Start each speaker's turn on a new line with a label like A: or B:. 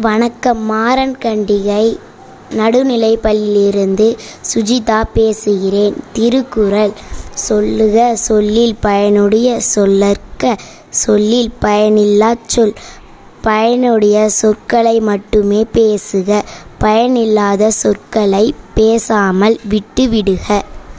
A: வணக்கம் மாறன் கண்டிகை. நடுநிலைப்பள்ளியிலிருந்து சுஜிதா பேசுகிறேன். திருக்குறள். சொல்லுக சொல்லில் பயனுடைய சொல்லற்க சொல்லில் பயனில்லா சொல். பயனுடைய சொற்களை மட்டுமே பேசுக. பயனில்லாத சொற்களை பேசாமல் விட்டுவிடுக.